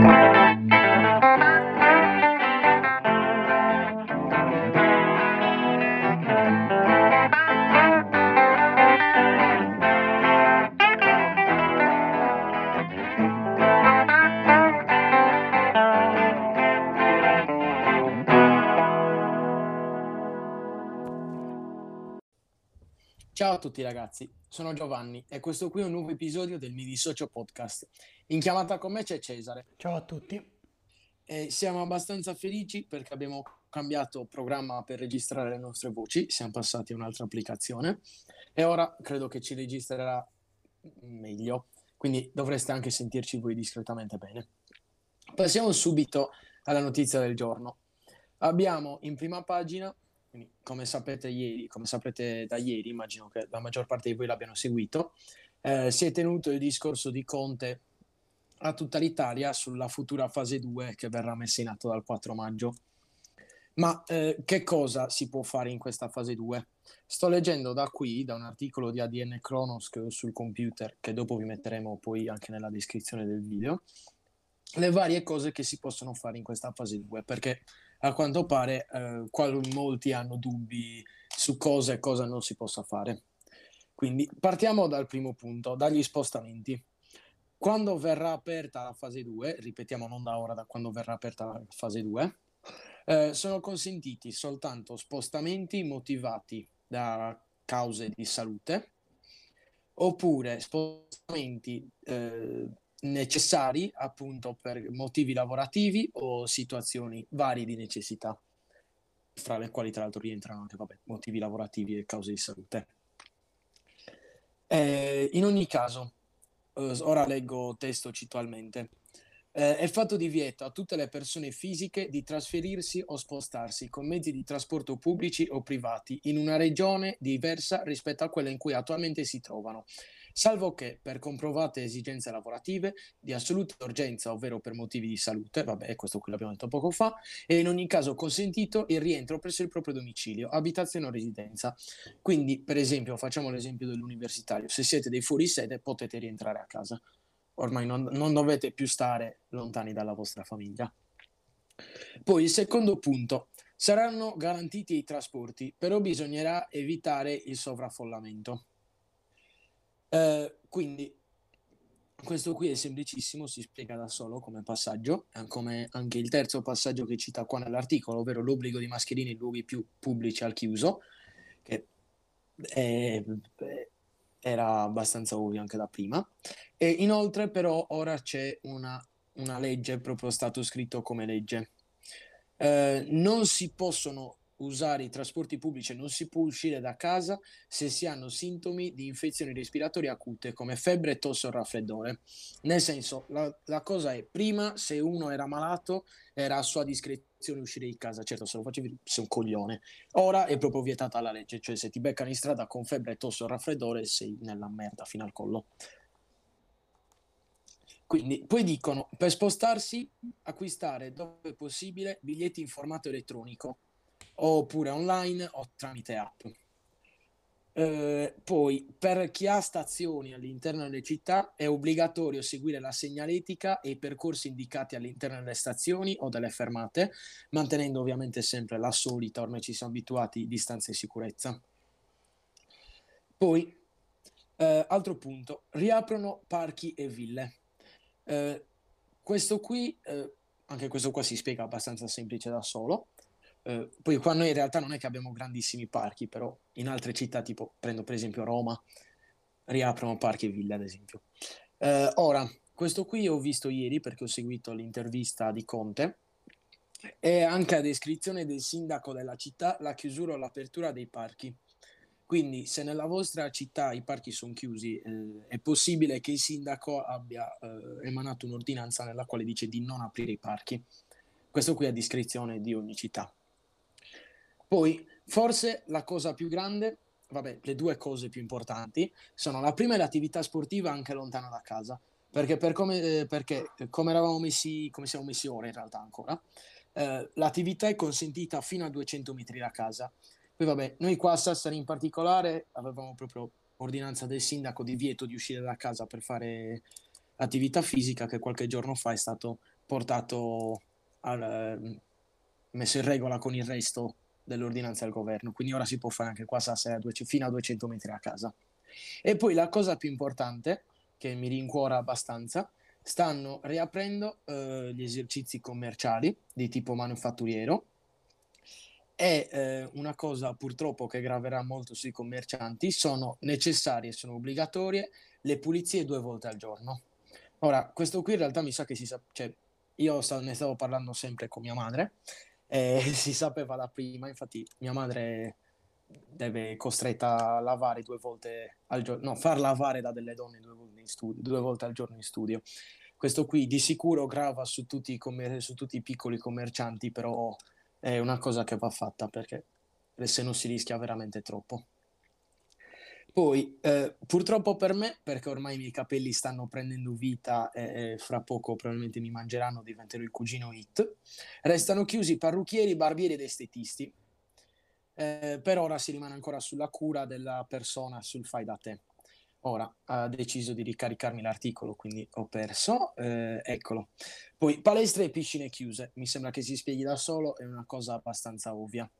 Ciao tutti ragazzi, sono Giovanni e questo qui è un nuovo episodio del Mi Dissocio Podcast. In chiamata con me c'è Cesare. Ciao a tutti. E siamo abbastanza felici perché abbiamo cambiato programma per registrare le nostre voci, siamo passati a un'altra applicazione e ora credo che ci registrerà meglio, quindi dovreste anche sentirci voi discretamente bene. Passiamo subito alla notizia del giorno. Abbiamo in prima pagina quindi, come sapete ieri, come saprete da ieri, immagino che la maggior parte di voi l'abbiano seguito, eh, si è tenuto il discorso di Conte a tutta l'Italia sulla futura fase 2 che verrà messa in atto dal 4 maggio. Ma eh, che cosa si può fare in questa fase 2? Sto leggendo da qui, da un articolo di ADN Kronos che ho sul computer, che dopo vi metteremo poi anche nella descrizione del video, le varie cose che si possono fare in questa fase 2, perché a quanto pare eh, molti hanno dubbi su cosa e cosa non si possa fare. Quindi partiamo dal primo punto, dagli spostamenti. Quando verrà aperta la fase 2, ripetiamo non da ora, da quando verrà aperta la fase 2, eh, sono consentiti soltanto spostamenti motivati da cause di salute oppure spostamenti eh, necessari appunto per motivi lavorativi o situazioni varie di necessità, fra le quali tra l'altro rientrano anche vabbè, motivi lavorativi e cause di salute. Eh, in ogni caso, eh, ora leggo testo citualmente. Eh, è fatto divieto a tutte le persone fisiche di trasferirsi o spostarsi con mezzi di trasporto pubblici o privati in una regione diversa rispetto a quella in cui attualmente si trovano salvo che per comprovate esigenze lavorative di assoluta urgenza, ovvero per motivi di salute, vabbè, questo qui l'abbiamo detto poco fa, e in ogni caso consentito il rientro presso il proprio domicilio, abitazione o residenza. Quindi, per esempio, facciamo l'esempio dell'universitario, se siete dei fuori sede potete rientrare a casa. Ormai non, non dovete più stare lontani dalla vostra famiglia. Poi il secondo punto, saranno garantiti i trasporti, però bisognerà evitare il sovraffollamento. Eh, quindi questo qui è semplicissimo, si spiega da solo come passaggio, come anche il terzo passaggio che cita qua nell'articolo, ovvero l'obbligo di mascherine in luoghi più pubblici al chiuso, che è, era abbastanza ovvio anche da prima. E inoltre però ora c'è una, una legge, proprio stato scritto come legge. Eh, non si possono usare i trasporti pubblici e non si può uscire da casa se si hanno sintomi di infezioni respiratorie acute come febbre, tosse o raffreddore. Nel senso, la, la, cosa è, prima se uno era malato era a sua discrezione uscire di casa, certo se lo facevi sei un coglione. Ora è proprio vietata la legge, cioè se ti beccano in strada con febbre, tosse o raffreddore sei nella merda fino al collo. Quindi poi dicono per spostarsi acquistare dove possibile biglietti in formato elettronico oppure online o tramite app. Eh, poi, per chi ha stazioni all'interno delle città, è obbligatorio seguire la segnaletica e i percorsi indicati all'interno delle stazioni o delle fermate, mantenendo ovviamente sempre la solita, ormai ci siamo abituati, distanza e sicurezza. Poi, eh, altro punto, riaprono parchi e ville. Eh, questo qui, eh, anche questo qua si spiega abbastanza semplice da solo. Eh, poi qua noi in realtà non è che abbiamo grandissimi parchi, però in altre città, tipo prendo per esempio Roma, riaprono parchi e ville ad esempio. Eh, ora, questo qui ho visto ieri perché ho seguito l'intervista di Conte e anche a descrizione del sindaco della città la chiusura o l'apertura dei parchi. Quindi se nella vostra città i parchi sono chiusi, eh, è possibile che il sindaco abbia eh, emanato un'ordinanza nella quale dice di non aprire i parchi. Questo qui è a discrezione di ogni città. Poi, forse la cosa più grande, vabbè, le due cose più importanti sono la prima è l'attività sportiva anche lontana da casa, perché per come, eh, perché come eravamo messi, come siamo messi ora in realtà ancora, eh, l'attività è consentita fino a 200 metri da casa. Poi vabbè, noi qua a Sassari in particolare avevamo proprio ordinanza del sindaco di vieto di uscire da casa per fare attività fisica che qualche giorno fa è stato portato al, messo in regola con il resto dell'ordinanza del governo, quindi ora si può fare anche qua 200, fino a 200 metri a casa. E poi la cosa più importante, che mi rincuora abbastanza, stanno riaprendo eh, gli esercizi commerciali di tipo manufatturiero e eh, una cosa purtroppo che graverà molto sui commercianti sono necessarie, sono obbligatorie le pulizie due volte al giorno. Ora, questo qui in realtà mi sa che si sa, cioè, io sta, ne stavo parlando sempre con mia madre e si sapeva da prima, infatti mia madre deve costretta a lavare due volte al giorno, no, far lavare da delle donne due volte, studio, due volte al giorno in studio. Questo qui di sicuro grava su tutti, commer- su tutti i piccoli commercianti, però è una cosa che va fatta perché se no si rischia veramente troppo. Poi, eh, purtroppo per me, perché ormai i miei capelli stanno prendendo vita e, e fra poco probabilmente mi mangeranno, diventerò il cugino Hit, restano chiusi parrucchieri, barbieri ed estetisti. Eh, per ora si rimane ancora sulla cura della persona, sul fai da te. Ora ha deciso di ricaricarmi l'articolo, quindi ho perso. Eh, eccolo. Poi palestre e piscine chiuse. Mi sembra che si spieghi da solo, è una cosa abbastanza ovvia.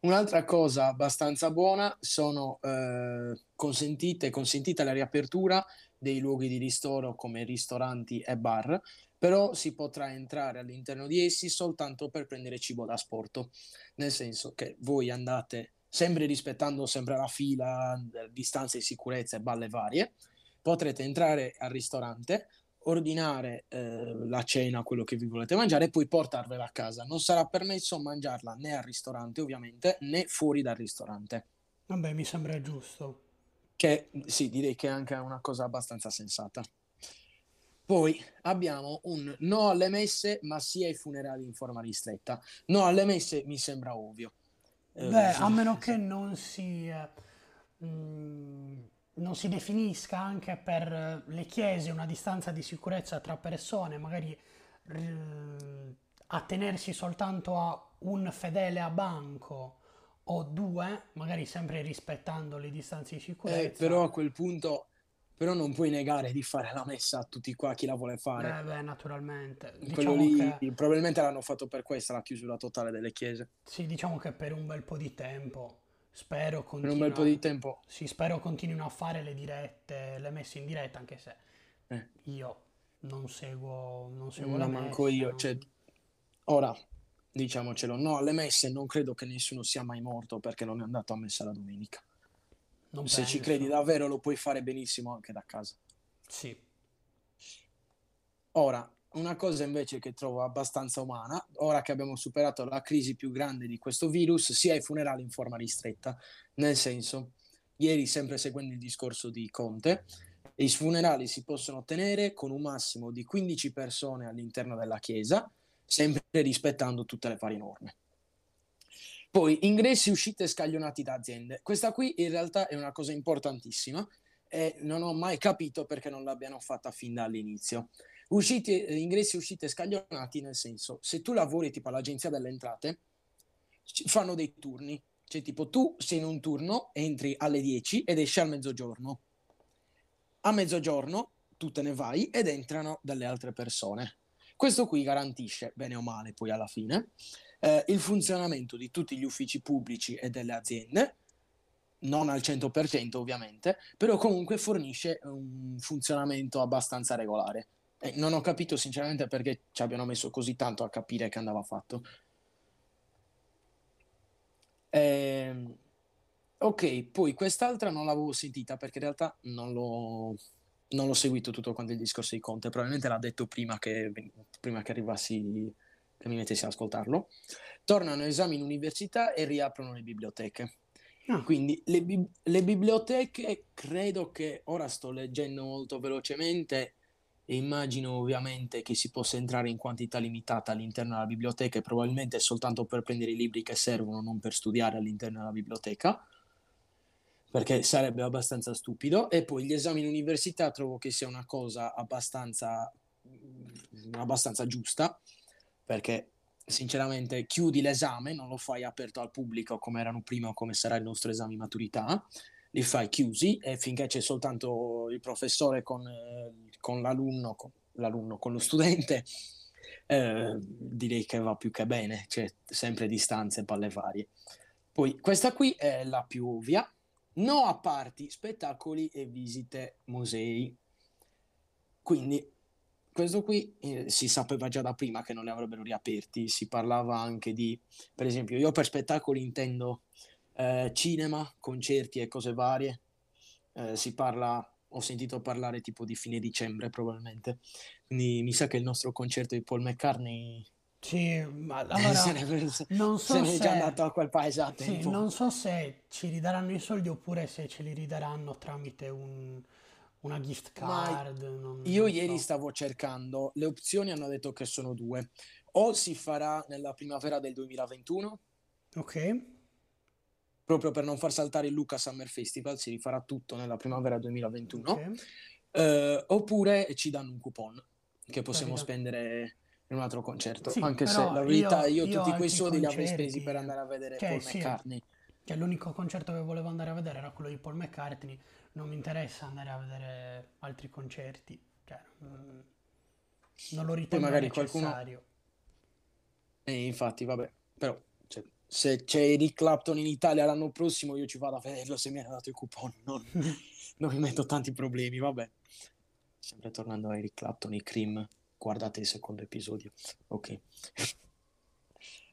Un'altra cosa abbastanza buona sono eh, consentite, consentita la riapertura dei luoghi di ristoro come ristoranti e bar, però si potrà entrare all'interno di essi soltanto per prendere cibo da sporto, nel senso che voi andate sempre rispettando sempre la fila, distanze di sicurezza e balle varie, potrete entrare al ristorante, ordinare eh, la cena, quello che vi volete mangiare e poi portarvela a casa. Non sarà permesso mangiarla né al ristorante, ovviamente, né fuori dal ristorante. Vabbè, mi sembra giusto. Che sì, direi che è anche una cosa abbastanza sensata. Poi abbiamo un no alle messe, ma sì ai funerali in forma ristretta. No alle messe mi sembra ovvio. Eh, Beh, a meno che non si... Eh, mm, non si definisca anche per le chiese una distanza di sicurezza tra persone, magari eh, attenersi soltanto a un fedele a banco o due, magari sempre rispettando le distanze di sicurezza. Eh, però a quel punto però non puoi negare di fare la messa a tutti qua chi la vuole fare. Eh beh, naturalmente. Diciamo lì che... probabilmente l'hanno fatto per questa la chiusura totale delle chiese. Sì, diciamo che per un bel po' di tempo Spero continua... Per un bel po' di tempo. Sì, spero continuino a fare le dirette, le messe in diretta, anche se eh. io non seguo, non seguo non la manco io. Non... Cioè, ora, diciamocelo, no, alle messe non credo che nessuno sia mai morto perché non è andato a messa la domenica. Non Se penso. ci credi davvero lo puoi fare benissimo anche da casa. Sì. Ora, una cosa invece che trovo abbastanza umana, ora che abbiamo superato la crisi più grande di questo virus, sia i funerali in forma ristretta. Nel senso, ieri, sempre seguendo il discorso di Conte, i funerali si possono tenere con un massimo di 15 persone all'interno della chiesa, sempre rispettando tutte le varie norme. Poi ingressi, uscite scaglionati da aziende. Questa qui in realtà è una cosa importantissima e non ho mai capito perché non l'abbiano fatta fin dall'inizio. Uscite, eh, ingressi e uscite scaglionati, nel senso, se tu lavori tipo all'agenzia delle entrate, fanno dei turni. Cioè, tipo, tu sei in un turno, entri alle 10 ed esci al mezzogiorno. A mezzogiorno tu te ne vai ed entrano delle altre persone. Questo qui garantisce, bene o male, poi alla fine, eh, il funzionamento di tutti gli uffici pubblici e delle aziende, non al 100% ovviamente, però comunque fornisce un funzionamento abbastanza regolare. Eh, non ho capito sinceramente perché ci abbiano messo così tanto a capire che andava fatto. Eh, ok, poi quest'altra non l'avevo sentita perché in realtà non l'ho, non l'ho seguito tutto quanto il discorso di Conte. Probabilmente l'ha detto prima che, prima che arrivassi, che mi mettessi ad ascoltarlo. Tornano esami in università e riaprono le biblioteche. Ah. Quindi le, bi- le biblioteche credo che ora sto leggendo molto velocemente e immagino ovviamente che si possa entrare in quantità limitata all'interno della biblioteca e probabilmente soltanto per prendere i libri che servono, non per studiare all'interno della biblioteca, perché sarebbe abbastanza stupido. E poi gli esami in università trovo che sia una cosa abbastanza, abbastanza giusta, perché sinceramente chiudi l'esame, non lo fai aperto al pubblico come erano prima o come sarà il nostro esame di maturità, li fai chiusi e finché c'è soltanto il professore con, eh, con l'alunno, con, l'alunno, con lo studente, eh, direi che va più che bene, c'è sempre distanze, palle varie. Poi questa qui è la più ovvia, no a parti, spettacoli e visite musei. Quindi questo qui eh, si sapeva già da prima che non li avrebbero riaperti, si parlava anche di, per esempio, io per spettacoli intendo eh, cinema, concerti e cose varie, eh, si parla, ho sentito parlare tipo di fine dicembre probabilmente, quindi mi sa che il nostro concerto di Paul McCartney sì, ma allora se ne, non so se se, già andato a quel paese a sì, non so se ci ridaranno i soldi oppure se ce li ridaranno tramite un- una gift card, non, io non ieri so. stavo cercando, le opzioni hanno detto che sono due. O si farà nella primavera del 2021, Ok, proprio per non far saltare il Luca Summer Festival, si rifarà tutto nella primavera 2021, ok, eh, oppure ci danno un coupon che possiamo spendere in un altro concerto. Sì, Anche se la verità io, io tutti quei soldi li avrei spesi per andare a vedere cioè Paul sì, McCartney. cioè l'unico concerto che volevo andare a vedere era quello di Paul McCartney, non mi interessa andare a vedere altri concerti, cioè, mm, non lo Poi ritengo magari qualcuno... necessario. E infatti, vabbè, però se c'è Eric Clapton in Italia l'anno prossimo io ci vado a vederlo se mi hanno dato il coupon, non, non mi metto tanti problemi, vabbè. Sempre tornando a Eric Clapton, i Cream, guardate il secondo episodio. Ok.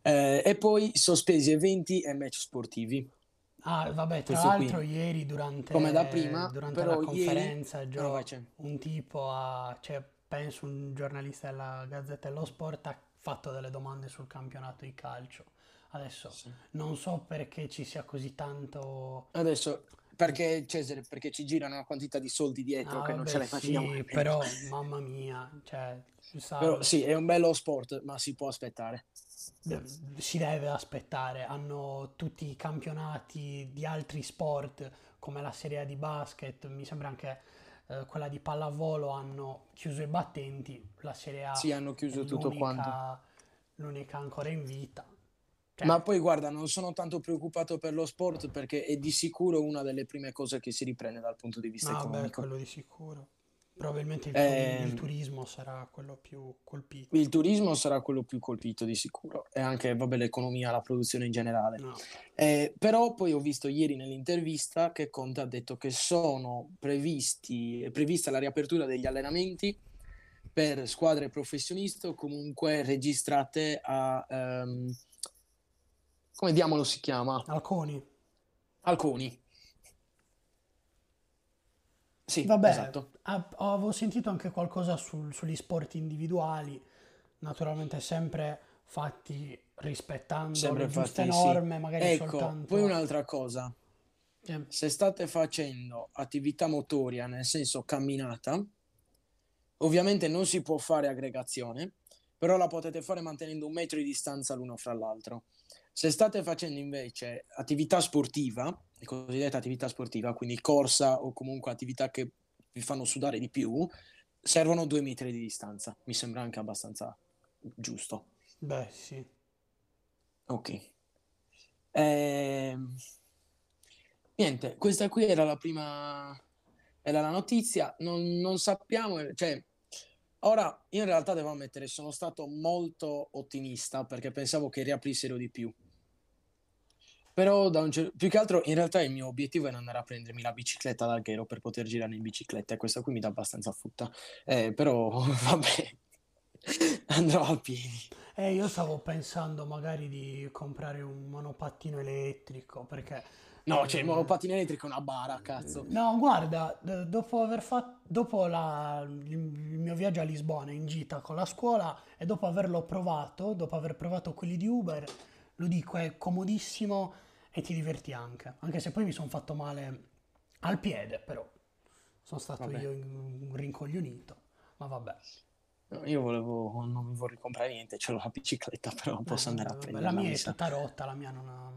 Eh, e poi sospesi eventi e match sportivi. Ah, vabbè, tra Questo qui, l'altro ieri come da durante, prima, durante la ieri... conferenza No, Gio, un tipo ha, cioè penso un giornalista della Gazzetta dello Sport ha fatto delle domande sul campionato di calcio. Adesso Sì. non so perché ci sia così tanto... Adesso, perché Cesare, perché ci girano una quantità di soldi dietro Ah, che non ce vabbè, la immaginiamo sì, però mamma mia, cioè, Però sì, è un bello sport, ma si può aspettare. si deve aspettare. Hanno tutti i campionati di altri sport, come la Serie A di basket, mi sembra anche eh, quella di pallavolo, hanno chiuso i battenti. La Serie A Sì, hanno è chiuso tutto quanto. l'unica ancora in vita. Cioè, Ma poi guarda, non sono tanto preoccupato per lo sport perché è di sicuro una delle prime cose che si riprende dal punto di vista no, economico. quello di sicuro. Probabilmente il, turi- il Ehm, turismo sarà quello più colpito. il turismo sarà quello più colpito di sicuro e anche, vabbè, l'economia, la produzione in generale. No. Eh, però poi ho visto ieri nell'intervista che Conte ha detto che sono previsti, è prevista la riapertura degli allenamenti per squadre professioniste o comunque registrate a, ehm, come diamolo si chiama? Alconi. Alconi. Sì, Vabbè, esatto. a- avevo sentito anche qualcosa sul- sugli sport individuali, naturalmente sempre fatti rispettando Sempre le giuste fatti, sì. norme, magari Ecco, poi soltanto... un'altra cosa. Eh, Se state facendo attività motoria, nel senso camminata, ovviamente non si può fare aggregazione, però la potete fare mantenendo un metro di distanza l'uno fra l'altro. Se state facendo invece attività sportiva, cosiddetta attività sportiva, quindi corsa o comunque attività che vi fanno sudare di più, servono due metri di distanza. Mi sembra anche abbastanza giusto. beh, sì. Ok. Ehm, niente, questa qui era la prima, era la notizia. Non, non sappiamo, cioè, ora in realtà devo ammettere, sono stato molto ottimista perché pensavo che riaprissero di più. Però da un cer- più che altro in realtà il mio obiettivo era andare a prendermi la bicicletta dal Ghero per poter girare in bicicletta e questa qui mi dà abbastanza frutta. Eh, però vabbè, andrò a piedi. E io stavo pensando magari di comprare un monopattino elettrico, perché... No, cioè il eh, monopattino elettrico è una bara, cazzo. No, guarda, dopo aver fatto, dopo la- il mio viaggio a Lisbona in gita con la scuola e dopo averlo provato, dopo aver provato quelli di Uber, lo dico, è comodissimo e ti diverti anche. Anche se poi mi sono fatto male al piede, però sono stato Vabbè. io un rincoglionito. Ma vabbè. Io volevo, non mi vorrei comprare niente, ce l'ho la bicicletta, però posso Eh, andare a vabbè, prenderla. La mia mi è tutta rotta, la mia non ha...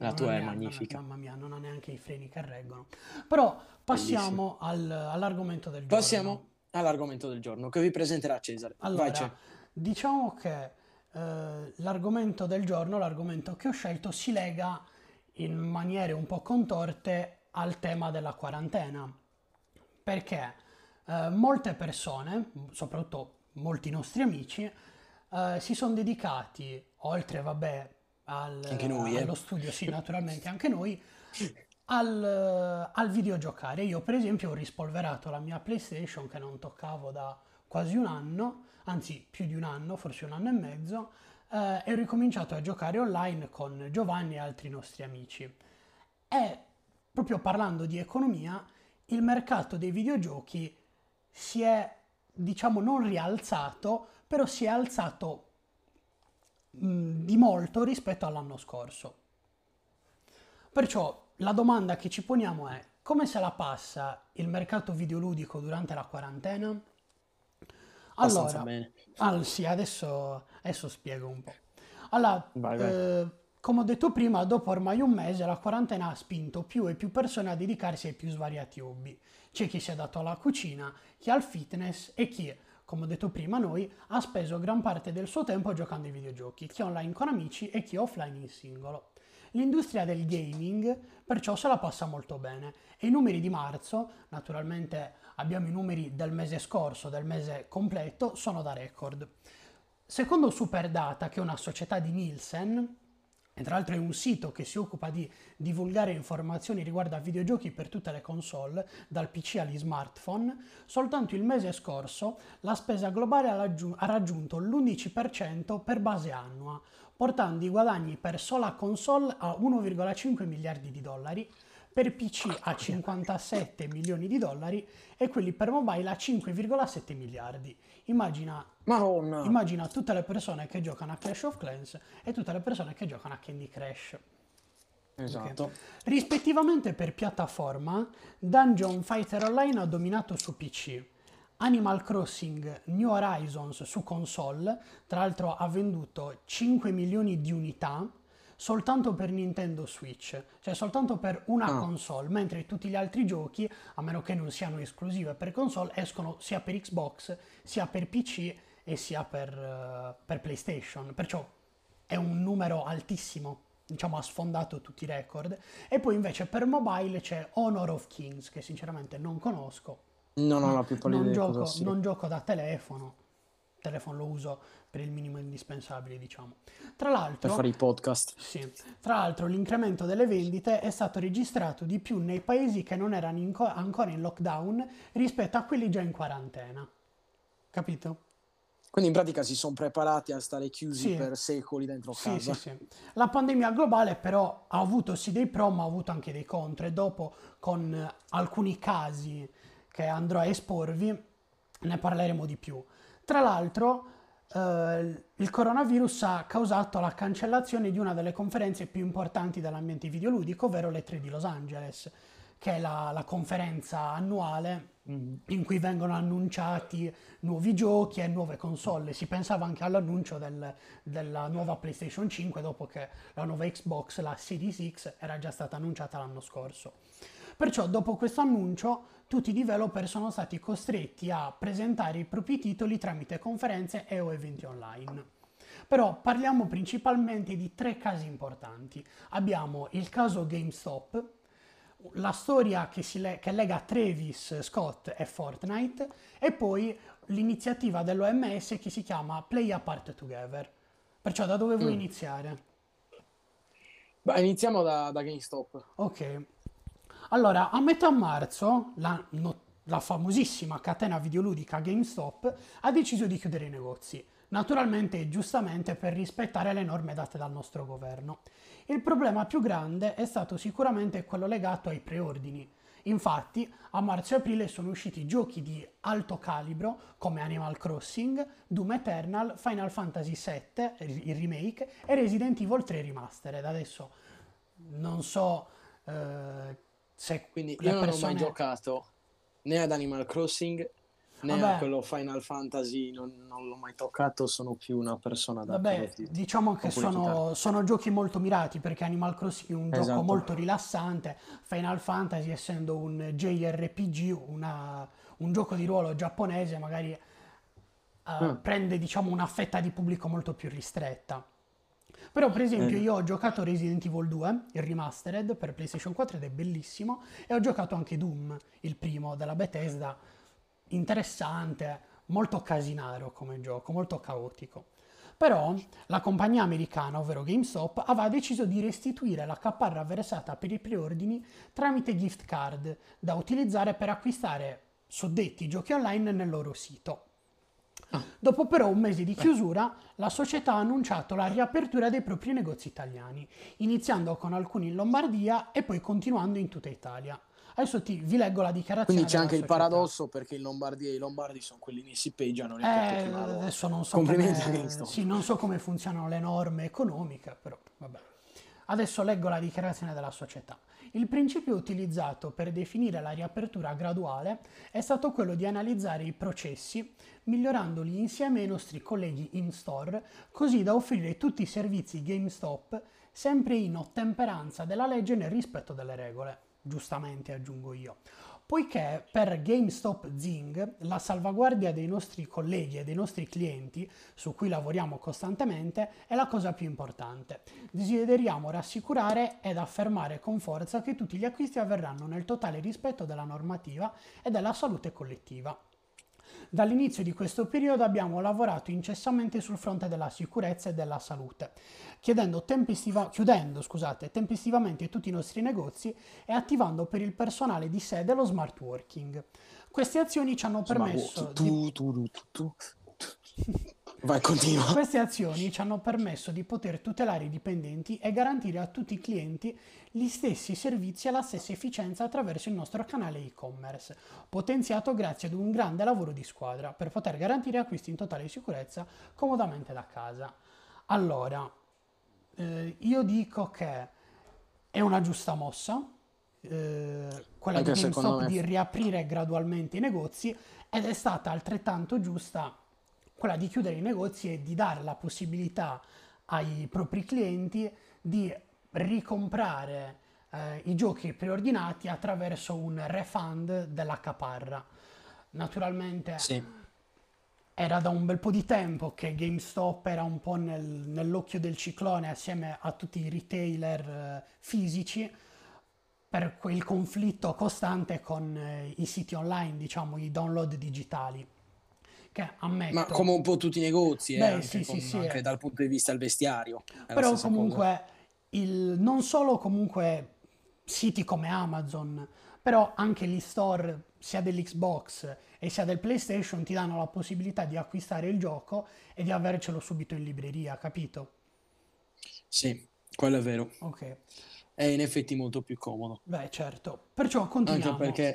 La non tua è non ha- magnifica. mamma mia, non ha neanche i freni che reggono. Però passiamo al- all'argomento del giorno. Passiamo all'argomento del giorno che vi presenterà Cesare. Vai, Allora, c'è. diciamo che eh, l'argomento del giorno, l'argomento che ho scelto, si lega in maniere un po' contorte al tema della quarantena. Perché eh, molte persone, soprattutto molti nostri amici, eh, si sono dedicati, oltre vabbè al, noi, eh. allo studio, sì naturalmente anche noi, al, al videogiocare. Io per esempio ho rispolverato la mia PlayStation che non toccavo da quasi un anno, anzi più di un anno, forse un anno e mezzo, eh, e ho ricominciato a giocare online con Giovanni e altri nostri amici. E proprio parlando di economia, il mercato dei videogiochi si è, diciamo, non rialzato, però si è alzato mh, di molto rispetto all'anno scorso. Perciò la domanda che ci poniamo è come se la passa il mercato videoludico durante la quarantena? Allora, all, sì, adesso, adesso, spiego un po'. Allora, vai, vai. Eh, come ho detto prima, dopo ormai un mese la quarantena ha spinto più e più persone a dedicarsi ai più svariati hobby. C'è chi si è dato alla cucina, chi al fitness e chi, come ho detto prima noi, ha speso gran parte del suo tempo giocando ai videogiochi, chi online con amici e chi offline in singolo. L'industria del gaming perciò se la passa molto bene e i numeri di marzo, naturalmente abbiamo i numeri del mese scorso, del mese completo, sono da record. Secondo Superdata, che è una società di Nielsen, e tra l'altro è un sito che si occupa di divulgare informazioni riguardo a videogiochi per tutte le console, dal PC agli smartphone, soltanto il mese scorso la spesa globale ha raggiunto l'11% per base annua, portando i guadagni per sola console a 1,5 miliardi di dollari, per PC a 57 milioni di dollari e quelli per mobile a 5,7 miliardi. Immagina, immagina, tutte le persone che giocano a Clash of Clans e tutte le persone che giocano a Candy Crush. Esatto. Okay. Rispettivamente per piattaforma, Dungeon Fighter Online ha dominato su PC. Animal Crossing New Horizons su console, tra l'altro ha venduto 5 milioni di unità soltanto per Nintendo Switch, cioè soltanto per una ah. console, mentre tutti gli altri giochi, a meno che non siano esclusive per console, escono sia per Xbox, sia per PC e sia per, uh, per PlayStation. Perciò è un numero altissimo diciamo ha sfondato tutti i record e poi invece per mobile c'è Honor of Kings che sinceramente non conosco non ho la più pallida non, gioco, non gioco da telefono telefono lo uso per il minimo indispensabile, diciamo. Tra l'altro, per fare i podcast. Sì. Tra l'altro, l'incremento delle vendite è stato registrato di più nei paesi che non erano in co- ancora in lockdown rispetto a quelli già in quarantena. Capito? Quindi in pratica si sono preparati a stare chiusi sì. per secoli dentro sì, casa. Sì, sì. La pandemia globale però ha avuto sì dei pro ma ha avuto anche dei contro e dopo con alcuni casi che andrò a esporvi ne parleremo di più. Tra l'altro, eh, il coronavirus ha causato la cancellazione di una delle conferenze più importanti dell'ambiente videoludico, ovvero le 3 di Los Angeles, che è la, la conferenza annuale mm. in cui vengono annunciati nuovi giochi e nuove console. Si pensava anche all'annuncio del, della nuova PlayStation 5 dopo che la nuova Xbox, la Series X, era già stata annunciata l'anno scorso. Perciò dopo questo annuncio tutti i developer sono stati costretti a presentare i propri titoli tramite conferenze e o eventi online. Però parliamo principalmente di tre casi importanti. Abbiamo il caso GameStop, la storia che, le- che lega Travis Scott e Fortnite e poi l'iniziativa dell'OMS che si chiama Play Apart Together. Perciò da dove vuoi mm. iniziare? Beh, iniziamo da, da GameStop. Ok. Allora, a metà marzo, la, no, la famosissima catena videoludica GameStop ha deciso di chiudere i negozi, naturalmente e giustamente per rispettare le norme date dal nostro governo. Il problema più grande è stato sicuramente quello legato ai preordini. Infatti, a marzo e aprile sono usciti giochi di alto calibro come Animal Crossing, Doom Eternal, Final Fantasy VII, il remake, e Resident Evil 3 Remastered. Adesso non so eh, se Quindi io non persone... ho mai giocato né ad Animal Crossing né Vabbè. a quello Final Fantasy, non, non, l'ho mai toccato, sono più una persona da Vabbè, diciamo che sono, sono, giochi molto mirati perché Animal Crossing è un esatto. gioco molto rilassante, Final Fantasy essendo un JRPG, una, un gioco di ruolo giapponese, magari uh, mm. prende diciamo una fetta di pubblico molto più ristretta. Però per esempio eh. io ho giocato Resident Evil 2, il remastered per PlayStation 4 ed è bellissimo e ho giocato anche Doom, il primo della Bethesda, interessante, molto casinaro come gioco, molto caotico. Però la compagnia americana, ovvero GameStop, aveva deciso di restituire la caparra versata per i preordini tramite gift card da utilizzare per acquistare suddetti giochi online nel loro sito. Ah. Dopo però un mese di chiusura, la società ha annunciato la riapertura dei propri negozi italiani, iniziando con alcuni in Lombardia e poi continuando in tutta Italia. Adesso ti, vi leggo la dichiarazione. Quindi c'è anche società. il paradosso perché in Lombardia i lombardi sono quelli che si peggiano. Eh, adesso non so, come, sì, non so come funzionano le norme economiche, però vabbè. Adesso leggo la dichiarazione della società. Il principio utilizzato per definire la riapertura graduale è stato quello di analizzare i processi, migliorandoli insieme ai nostri colleghi in store, così da offrire tutti i servizi GameStop sempre in ottemperanza della legge nel rispetto delle regole giustamente aggiungo io. Poiché per GameStop Zing la salvaguardia dei nostri colleghi e dei nostri clienti, su cui lavoriamo costantemente, è la cosa più importante. Desideriamo rassicurare ed affermare con forza che tutti gli acquisti avverranno nel totale rispetto della normativa e della salute collettiva. Dall'inizio di questo periodo abbiamo lavorato incessantemente sul fronte della sicurezza e della salute, tempestiva, chiudendo scusate, tempestivamente tutti i nostri negozi e attivando per il personale di sede lo smart working. Queste azioni ci hanno permesso tu, tu, tu, Vai, continua. Queste azioni ci hanno permesso di poter tutelare i dipendenti e garantire a tutti i clienti gli stessi servizi e la stessa efficienza attraverso il nostro canale e-commerce, potenziato grazie ad un grande lavoro di squadra per poter garantire acquisti in totale sicurezza comodamente da casa. Allora, eh, io dico che è una giusta mossa, eh, quella Anche di GameStop di riaprire gradualmente i negozi ed è stata altrettanto giusta quella di chiudere i negozi e di dare la possibilità ai propri clienti di ricomprare eh, i giochi preordinati attraverso un refund della caparra. Naturalmente sì. era da un bel po' di tempo che GameStop era un po' nel, nell'occhio del ciclone assieme a tutti i retailer eh, fisici per quel conflitto costante con eh, i siti online, diciamo i download digitali che ammetto... Ma come un po' tutti i negozi, eh, Beh, anche, sì, con, sì, anche dal punto di vista del vestiario. Però comunque, il, non solo comunque siti come Amazon, però anche gli store sia dell'Xbox e sia del PlayStation ti danno la possibilità di acquistare il gioco e di avercelo subito in libreria, capito? Sì, quello è vero. Ok. È in effetti molto più comodo. Beh, certo. Perciò continuiamo. Anche perché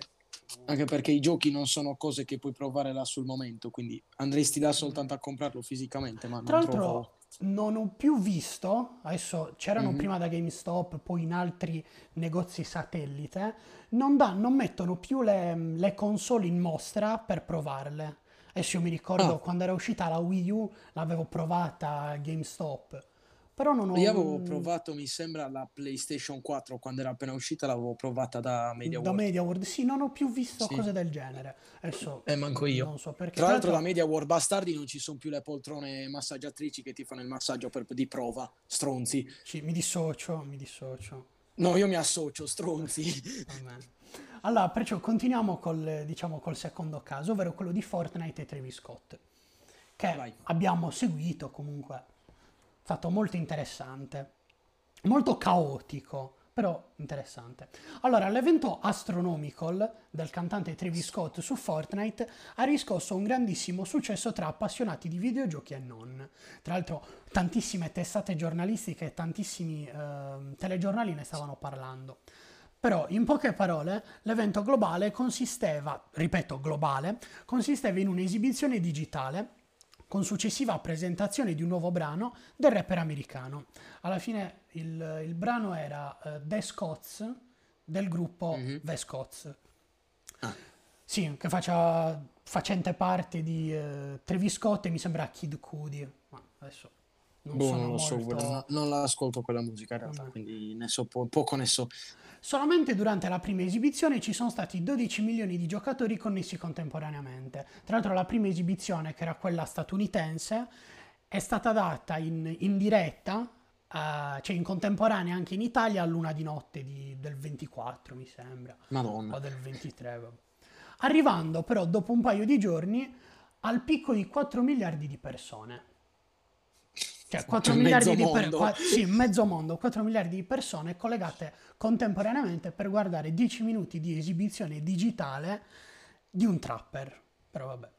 anche perché i giochi non sono cose che puoi provare là sul momento, quindi andresti là soltanto a comprarlo fisicamente. Ma Tra l'altro, trovo... non ho più visto, adesso c'erano mm-hmm. prima da GameStop, poi in altri negozi satellite, non, da, non mettono più le, le, console in mostra per provarle. Adesso io mi ricordo ah. quando era uscita la Wii U, l'avevo provata a GameStop però non ho... Io avevo provato, mi sembra, la PlayStation 4 quando era appena uscita, l'avevo provata da Media World. Da Media World, sì, non ho più visto sì. cose del genere. Adesso eh, manco io. Non so perché. Tra l'altro, da Media World Bastardi non ci sono più le poltrone massaggiatrici che ti fanno il massaggio per, di prova, stronzi. Sì, mi dissocio, mi dissocio. No, io mi associo, stronzi. allora, perciò continuiamo col, diciamo, col secondo caso, ovvero quello di Fortnite e Travis Scott, che Vai. abbiamo seguito comunque stato molto interessante, molto caotico, però interessante. Allora, l'evento Astronomical del cantante Travis Scott su Fortnite ha riscosso un grandissimo successo tra appassionati di videogiochi e non. Tra l'altro, tantissime testate giornalistiche e tantissimi eh, telegiornali ne stavano parlando. Però, in poche parole, l'evento globale consisteva, ripeto, globale, consisteva in un'esibizione digitale con successiva presentazione di un nuovo brano del rapper americano. Alla fine il, il brano era uh, The Scots del gruppo mm-hmm. The Scots. Ah. Sì, che faccia, facente parte di uh, Travis Scott e mi sembra Kid Cudi. Ma adesso non, boh, non lo molto... so, non, non l'ascolto quella musica in realtà, mm. quindi ne so po- poco ne so. Solamente durante la prima esibizione ci sono stati 12 milioni di giocatori connessi contemporaneamente. Tra l'altro la prima esibizione, che era quella statunitense, è stata data in, in diretta, uh, cioè in contemporanea anche in Italia, a luna di notte di, del 24, mi sembra. Madonna. O del 23. Vabbè. Arrivando però dopo un paio di giorni al picco di 4 miliardi di persone. Cioè 4 miliardi di persone, sì, mezzo mondo, 4 miliardi di persone collegate contemporaneamente per guardare 10 minuti di esibizione digitale di un trapper. Però vabbè.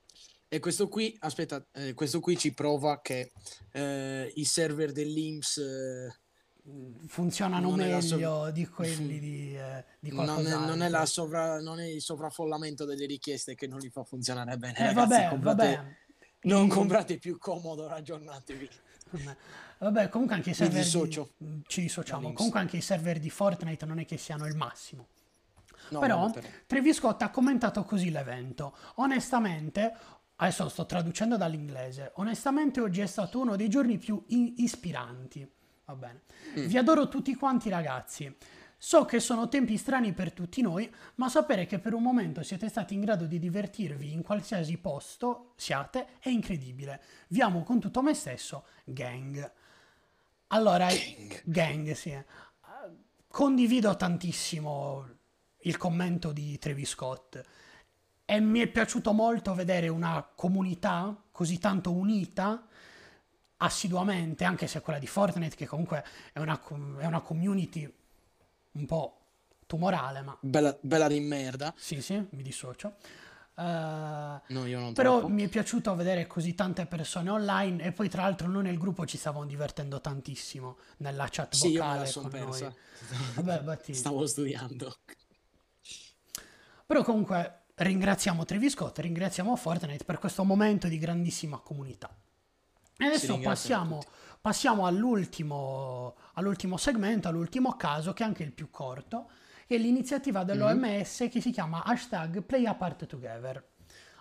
E questo qui, aspetta, eh, questo qui ci prova che eh, i server dell'Inps eh, funzionano meglio sov- di quelli di, eh, di non, è, non, è sovra- non è, il sovraffollamento delle richieste che non li fa funzionare bene. Eh, Ragazzi, vabbè, comprate, vabbè. Non comprate più comodo, ragionatevi. Vabbè, comunque anche i server di... ci dissociamo. Comunque anche i server di Fortnite non è che siano il massimo. No, però, però Travis Scott ha commentato così l'evento. Onestamente, adesso sto traducendo dall'inglese. Onestamente oggi è stato uno dei giorni più in- ispiranti. Va bene. Mm. Vi adoro tutti quanti ragazzi. So che sono tempi strani per tutti noi, ma sapere che per un momento siete stati in grado di divertirvi in qualsiasi posto siate è incredibile. Vi amo con tutto me stesso, gang. Allora, gang, gang sì. Condivido tantissimo il commento di Travis Scott e mi è piaciuto molto vedere una comunità così tanto unita assiduamente, anche se quella di Fortnite, che comunque è una, è una community un po' tumorale, ma... Bella, bella di merda. Sì, sì, mi dissocio. Uh, no, io non però troppo. mi è piaciuto vedere così tante persone online e poi tra l'altro noi nel gruppo ci stavamo divertendo tantissimo nella chat sì, vocale io me la persa. Noi. Vabbè, batti. Stavo studiando. Però comunque ringraziamo Travis Scott, ringraziamo Fortnite per questo momento di grandissima comunità. E adesso passiamo, passiamo all'ultimo, all'ultimo, segmento, all'ultimo caso, che è anche il più corto, è l'iniziativa dell'OMS mm-hmm. che si chiama hashtag Play Apart Together.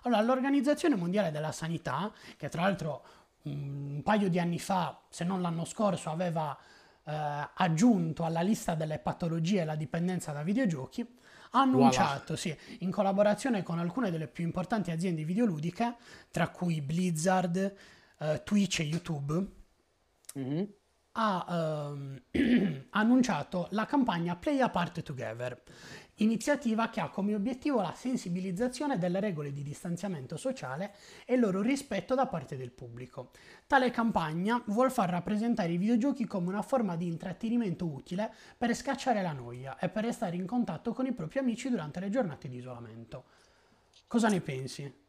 Allora, l'Organizzazione Mondiale della Sanità, che tra l'altro un paio di anni fa, se non l'anno scorso, aveva eh, aggiunto alla lista delle patologie la dipendenza da videogiochi, ha annunciato, voilà. sì, in collaborazione con alcune delle più importanti aziende videoludiche, tra cui Blizzard, uh, Twitch e YouTube, mm-hmm. ha um, annunciato la campagna Play Apart Together, iniziativa che ha come obiettivo la sensibilizzazione delle regole di distanziamento sociale e il loro rispetto da parte del pubblico. Tale campagna vuol far rappresentare i videogiochi come una forma di intrattenimento utile per scacciare la noia e per restare in contatto con i propri amici durante le giornate di isolamento. Cosa ne pensi?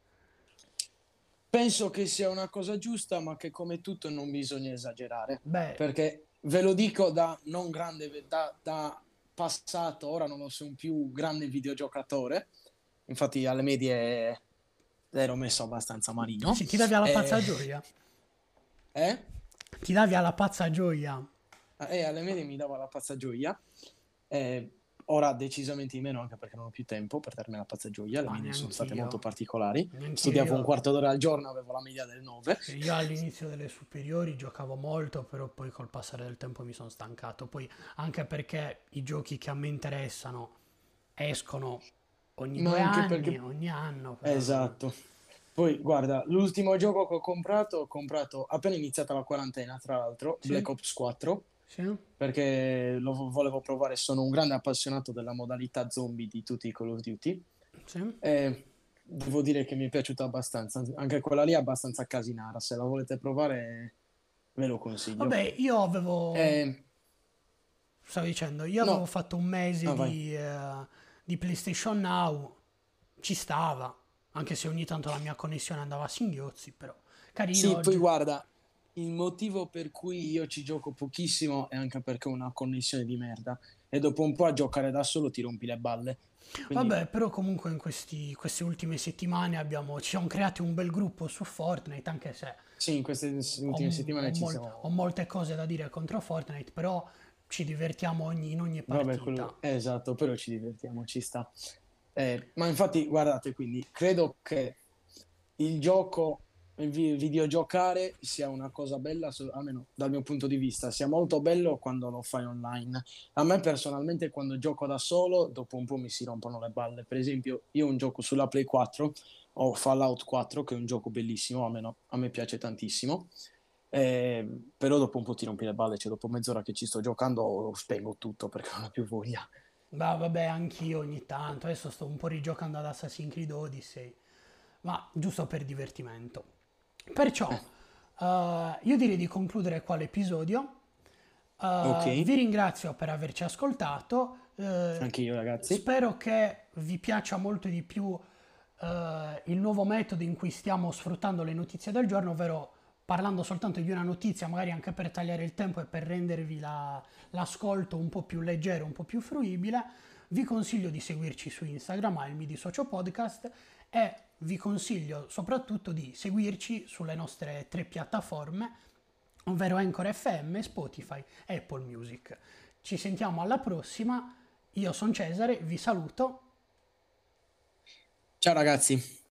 Penso che sia una cosa giusta, ma che come tutto non bisogna esagerare. Beh. Perché ve lo dico da non grande, da, da passato, ora non sono più grande videogiocatore. Infatti alle medie ero messo abbastanza marino. Sì, ti davi alla pazza eh... gioia. Eh? Ti davi alla pazza gioia. Eh, alle medie mi dava la pazza gioia. Eh, Ora decisamente di meno anche perché non ho più tempo per darmi la pazza gioia, le medie sono state molto particolari. Neanche Studiavo io. un quarto d'ora al giorno, avevo la media del 9. Io all'inizio delle superiori giocavo molto, però poi col passare del tempo mi sono stancato. Poi anche perché i giochi che a me interessano escono ogni Ma due anni, perché... ogni anno. Però... Esatto. Poi guarda, l'ultimo gioco che ho comprato, ho comprato appena iniziata la quarantena, tra l'altro, sì. Black Ops 4 sì. Perché lo volevo provare, sono un grande appassionato della modalità zombie di tutti i Call of Duty. Sì. E devo dire che mi è piaciuta abbastanza, anche quella lì è abbastanza casinara, se la volete provare ve lo consiglio. Vabbè, io avevo... Eh... Stavo dicendo, io avevo no. fatto un mese ah, di, uh, di PlayStation Now, ci stava, anche se ogni tanto la mia connessione andava a singhiozzi, però carino. Sì, oggi. poi guarda, il motivo per cui io ci gioco pochissimo è anche perché ho una connessione di merda e dopo un po' a giocare da solo ti rompi le balle. Quindi... Vabbè, però comunque in questi, queste ultime settimane abbiamo, ci siamo creati un bel gruppo su Fortnite, anche se... Sì, in queste ultime ho, settimane ho ci mol- siamo... Ho molte cose da dire contro Fortnite, però ci divertiamo ogni, in ogni partita. Vabbè, quello... esatto, però ci divertiamo, ci sta. Eh, ma infatti, guardate, quindi credo che il gioco videogiocare sia una cosa bella, almeno dal mio punto di vista, sia molto bello quando lo fai online. A me personalmente quando gioco da solo, dopo un po' mi si rompono le balle. Per esempio, io un gioco sulla Play 4, ho Fallout 4, che è un gioco bellissimo, almeno a me piace tantissimo. Eh, però dopo un po' ti rompi le balle, cioè dopo mezz'ora che ci sto giocando spengo tutto perché non ho più voglia. Ma vabbè, anch'io ogni tanto, adesso sto un po' rigiocando ad Assassin's Creed Odyssey ma giusto per divertimento. Perciò uh, io direi di concludere qua l'episodio. Uh, okay. Vi ringrazio per averci ascoltato. Uh, Anche io, ragazzi. Spero che vi piaccia molto di più il nuovo metodo in cui stiamo sfruttando le notizie del giorno, ovvero parlando soltanto di una notizia, magari anche per tagliare il tempo e per rendervi la, l'ascolto un po' più leggero, un po' più fruibile. Vi consiglio di seguirci su Instagram, al Mi Dissocio Podcast, e vi consiglio soprattutto di seguirci sulle nostre tre piattaforme, ovvero Anchor FM, Spotify e Apple Music. Ci sentiamo alla prossima, io sono Cesare, vi saluto. Ciao ragazzi.